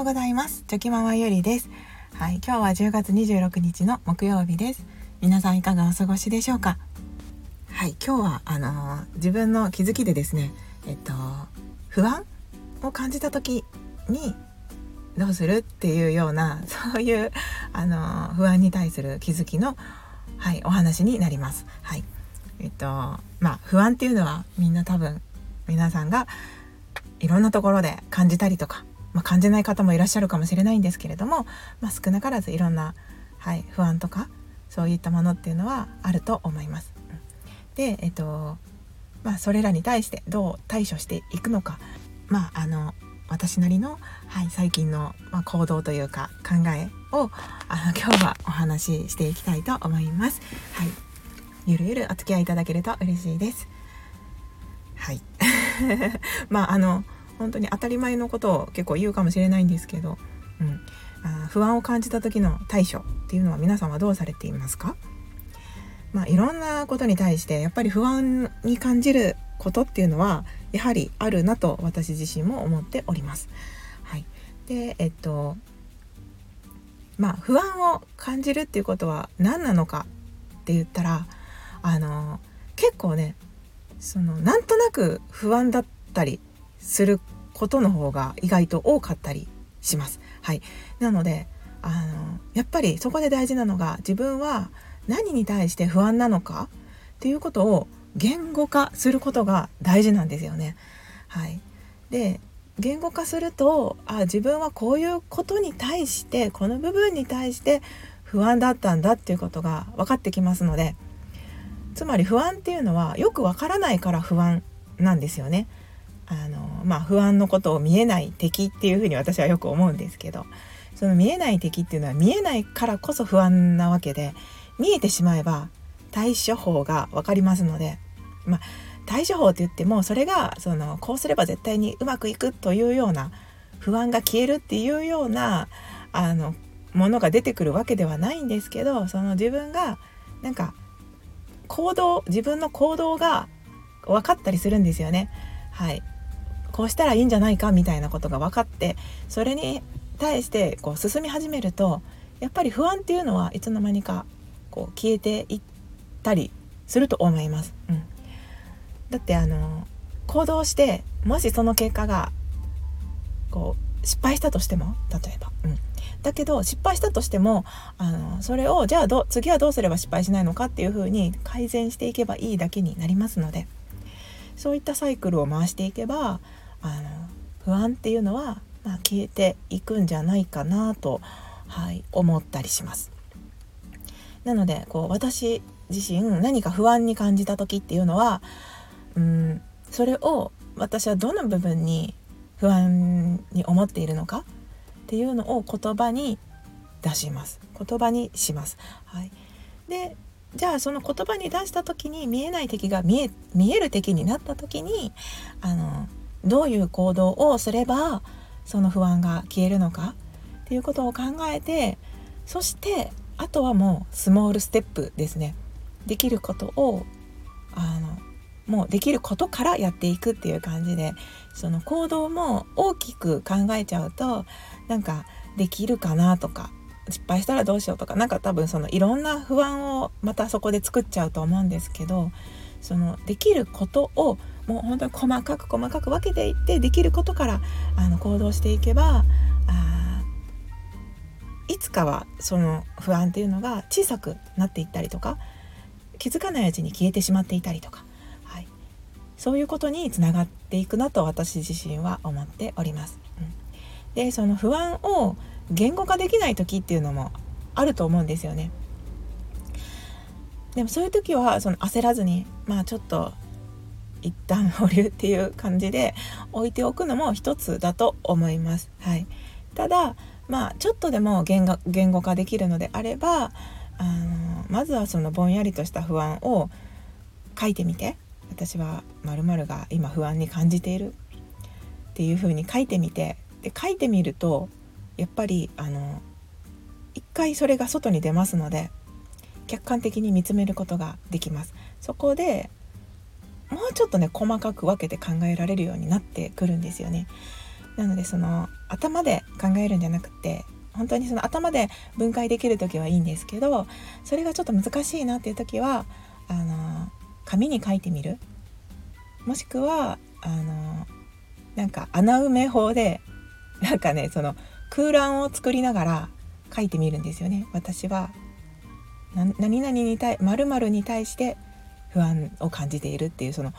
ようございます。チョキママゆりです。はい今日は10月26日の木曜日です。皆さんいかがお過ごしでしょうか？はい今日はあのー、自分の気づきでですねえっと不安を感じた時にどうするっていうような そういうあのー、不安に対する気づきのはいお話になります。はいえっとまあ不安っていうのはみんな多分皆さんがいろんなところで感じたりとか、まあ、感じない方もいらっしゃるかもしれないんですけれども、まあ、少なからずいろんな、はい、不安とかそういったものっていうのはあると思います。で、えっとまあ、それらに対してどう対処していくのか、まあ、あの私なりの、はい、最近の、ま、行動というか考えをあの今日はお話ししていきたいと思います。はい、ゆるゆるお付き合いいただけると嬉しいです。はい まああの本当に当たり前のことを結構言うかもしれないんですけど、うん、あ不安を感じた時の対処っていうのは皆さんはどうされていますか？まあ、いろんなことに対してやっぱり不安に感じることっていうのはやはりあるなと私自身も思っております。はい、でえっとまあ不安を感じるっていうことは何なのかって言ったらあの結構ねそのなんとなく不安だったりすることの方が意外と多かったりします。はい、なのであのやっぱりそこで大事なのが自分は何に対して不安なのかっていうことを言語化することが大事なんですよね。はい、で言語化するとあ自分はこういうことに対してこの部分に対して不安だったんだっていうことが分かってきますのでつまり不安っていうのはよくわからないから不安なんですよね。あのまあ、不安のことを見えない敵っていうふうに私はよく思うんですけどその見えない敵っていうのは見えないからこそ不安なわけで見えてしまえば対処法が分かりますので、まあ、対処法って言ってもそれがそのこうすれば絶対にうまくいくというような不安が消えるっていうようなあのものが出てくるわけではないんですけどその自分がなんか行動自分の行動が分かったりするんですよね。はいこうしたらいいんじゃないかみたいなことが分かってそれに対してこう進み始めるとやっぱり不安っていうのはいつの間にかこう消えていったりすると思います。うん、だってあの行動してもしその結果がこう失敗したとしても例えば、うん、だけど失敗したとしてもあのそれをじゃあど次はどうすれば失敗しないのかっていうふうに改善していけばいいだけになりますのでそういったサイクルを回していけばあの不安っていうのは、まあ、消えていくんじゃないかなと、はい、思ったりします。なのでこう私自身何か不安に感じた時っていうのはうんそれを私はどの部分に不安に思っているのかっていうのを言葉に出します言葉にします。はい、でじゃあその言葉に出した時に見えない敵が見え見える敵になった時にあのどういう行動をすればその不安が消えるのかっていうことを考えてそしてあとはもうスモールステップですね。できることをあのもうできることからやっていくっていう感じでその行動も大きく考えちゃうとなんかできるかなとか失敗したらどうしようとか何か多分そのいろんな不安をまたそこで作っちゃうと思うんですけどそのできることをもう本当に細かく細かく分けていってできることからあの行動していけばあいつかはその不安っていうのが小さくなっていったりとか気づかないうちに消えてしまっていたりとかはいそういうことにつながっていくなと私自身は思っております。うん、でその不安を言語化できない時っていうのもあると思うんですよね。でもそういう時はその焦らずにまあちょっと一旦保留っていう感じで置いておくのも一つだと思います。はい、ただまあちょっとでも言語化できるのであればあのまずはそのぼんやりとした不安を書いてみて。私は〇〇が今不安に感じているっていうふうに書いてみて。で書いてみるとやっぱりあの一回それが外に出ますので客観的に見つめることができます。そこでもうちょっとね細かく分けて考えられるようになってくるんですよね。なのでその頭で考えるんじゃなくて本当にその頭で分解できる時はいいんですけどそれがちょっと難しいなっていう時はあの紙に書いてみる。もしくはあのなんか穴埋め法でなんかねその空欄を作りながら書いてみるんですよね私は。何々に対〇〇に対して不安を感じているっていうその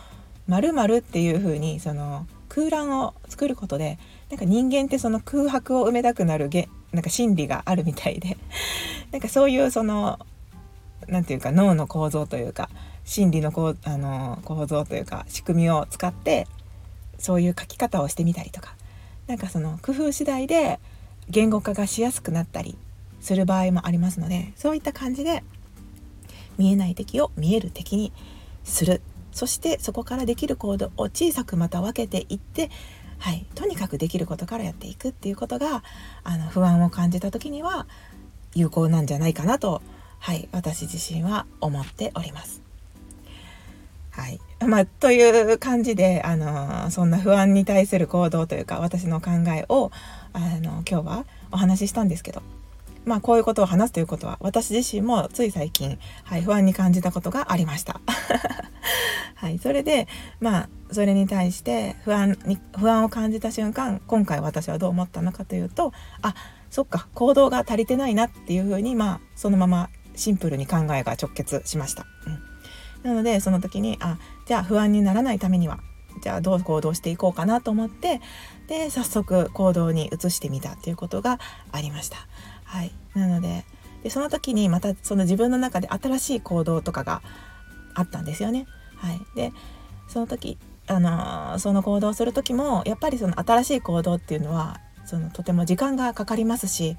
〇〇っていう風にその空欄を作ることでなんか人間ってその空白を埋めたくなるげなんか心理があるみたいで なんかそういうその何て言うか脳の構造というか心理のこうあの構造というか仕組みを使ってそういう書き方をしてみたりとかなんかその工夫次第で言語化がしやすくなったりする場合もありますのでそういった感じで見えない敵を見える敵にするそしてそこからできる行動を小さくまた分けていってはい、とにかくできることからやっていくっていうことがあの不安を感じた時には有効なんじゃないかなと、はい、私自身は思っております。はいまあ、という感じで、あのそんな不安に対する行動というか私の考えを、あの今日はお話ししたんですけどまあこういうことを話すということは私自身もつい最近、はい、不安に感じたことがありました。はい、それでまあそれに対して不安に不安を感じた瞬間今回私はどう思ったのかというとあそっか行動が足りてないなっていうふうにまあそのままシンプルに考えが直結しました。うん、なのでその時にあじゃあ不安にならないためにはじゃあどう行動していこうかなと思ってで早速行動に移してみたっていうことがありました。はい、なのででその時にまたその自分の中で新しい行動とかがあったんですよね。はい、でその時あのその行動する時もやっぱりその新しい行動っていうのはそのとても時間がかかりますし、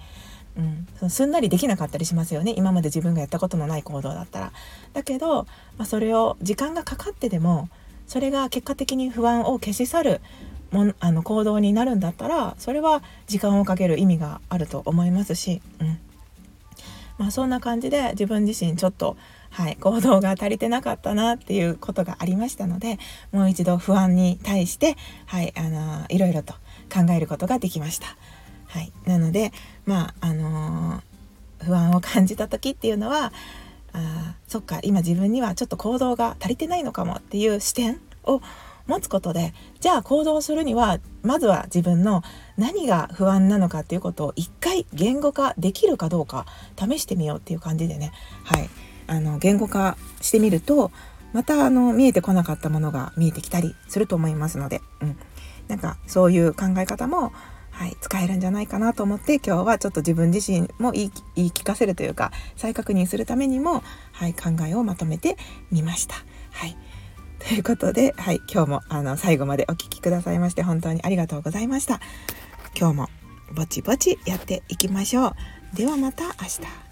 うん、そのすんなりできなかったりしますよね今まで自分がやったことのない行動だったら。だけど、まあ、それを時間がかかってでもそれが結果的に不安を消し去るもあの行動になるんだったらそれは時間をかける意味があると思いますし、うんまあ、そんな感じで自分自身ちょっと、はい、行動が足りてなかったなっていうことがありましたのでもう一度不安に対して、はい、あのいろいろと考えることができました。はい、なのでまああのー、不安を感じた時っていうのはあそっか今自分にはちょっと行動が足りてないのかもっていう視点を持つことでじゃあ行動するにはまずは自分の何が不安なのかっていうことを一回言語化できるかどうか試してみようっていう感じでね。はい。あの言語化してみるとまたあの見えてこなかったものが見えてきたりすると思いますので、うん、なんかそういう考え方もはい、使えるんじゃないかなと思って今日はちょっと自分自身も言い言い聞かせるというか再確認するためにも、はい、考えをまとめてみました。はい。ということで、はい、今日もあの最後までお聴きくださいまして本当にありがとうございました。今日もぼちぼちやっていきましょう。ではまた明日。